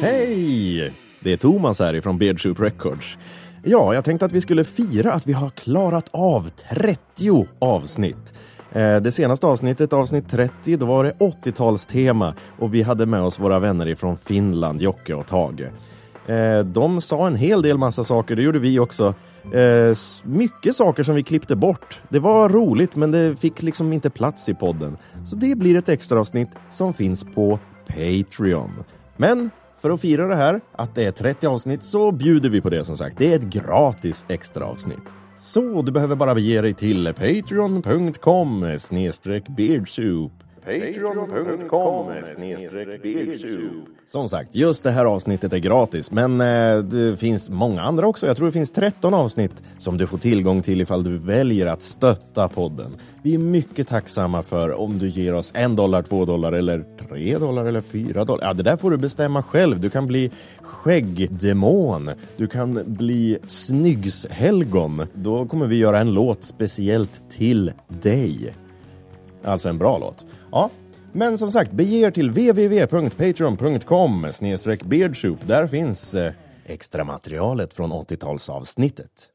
Hej! Det är Thomas här ifrån Beardshoot Records. Ja, jag tänkte att vi skulle fira att vi har klarat av 30 avsnitt. Eh, det senaste avsnittet, avsnitt 30, då var det 80-talstema och vi hade med oss våra vänner ifrån Finland, Jocke och Tage. Eh, de sa en hel del massa saker, det gjorde vi också. Eh, mycket saker som vi klippte bort. Det var roligt men det fick liksom inte plats i podden. Så det blir ett extra avsnitt som finns på Patreon. Men för att fira det här, att det är 30 avsnitt, så bjuder vi på det som sagt. Det är ett gratis extra avsnitt. Så du behöver bara bege dig till patreon.com snedstreck beardsoup. Patreon.com. Som sagt, just det här avsnittet är gratis, men eh, det finns många andra också. Jag tror det finns 13 avsnitt som du får tillgång till ifall du väljer att stötta podden. Vi är mycket tacksamma för om du ger oss en dollar, två dollar eller tre dollar eller fyra dollar. Ja, det där får du bestämma själv. Du kan bli skäggdemon. Du kan bli snyggshelgon. Då kommer vi göra en låt speciellt till dig. Alltså en bra låt. Ja, men som sagt, bege er till www.patreon.com beardsoup. Där finns eh, extra materialet från 80-talsavsnittet.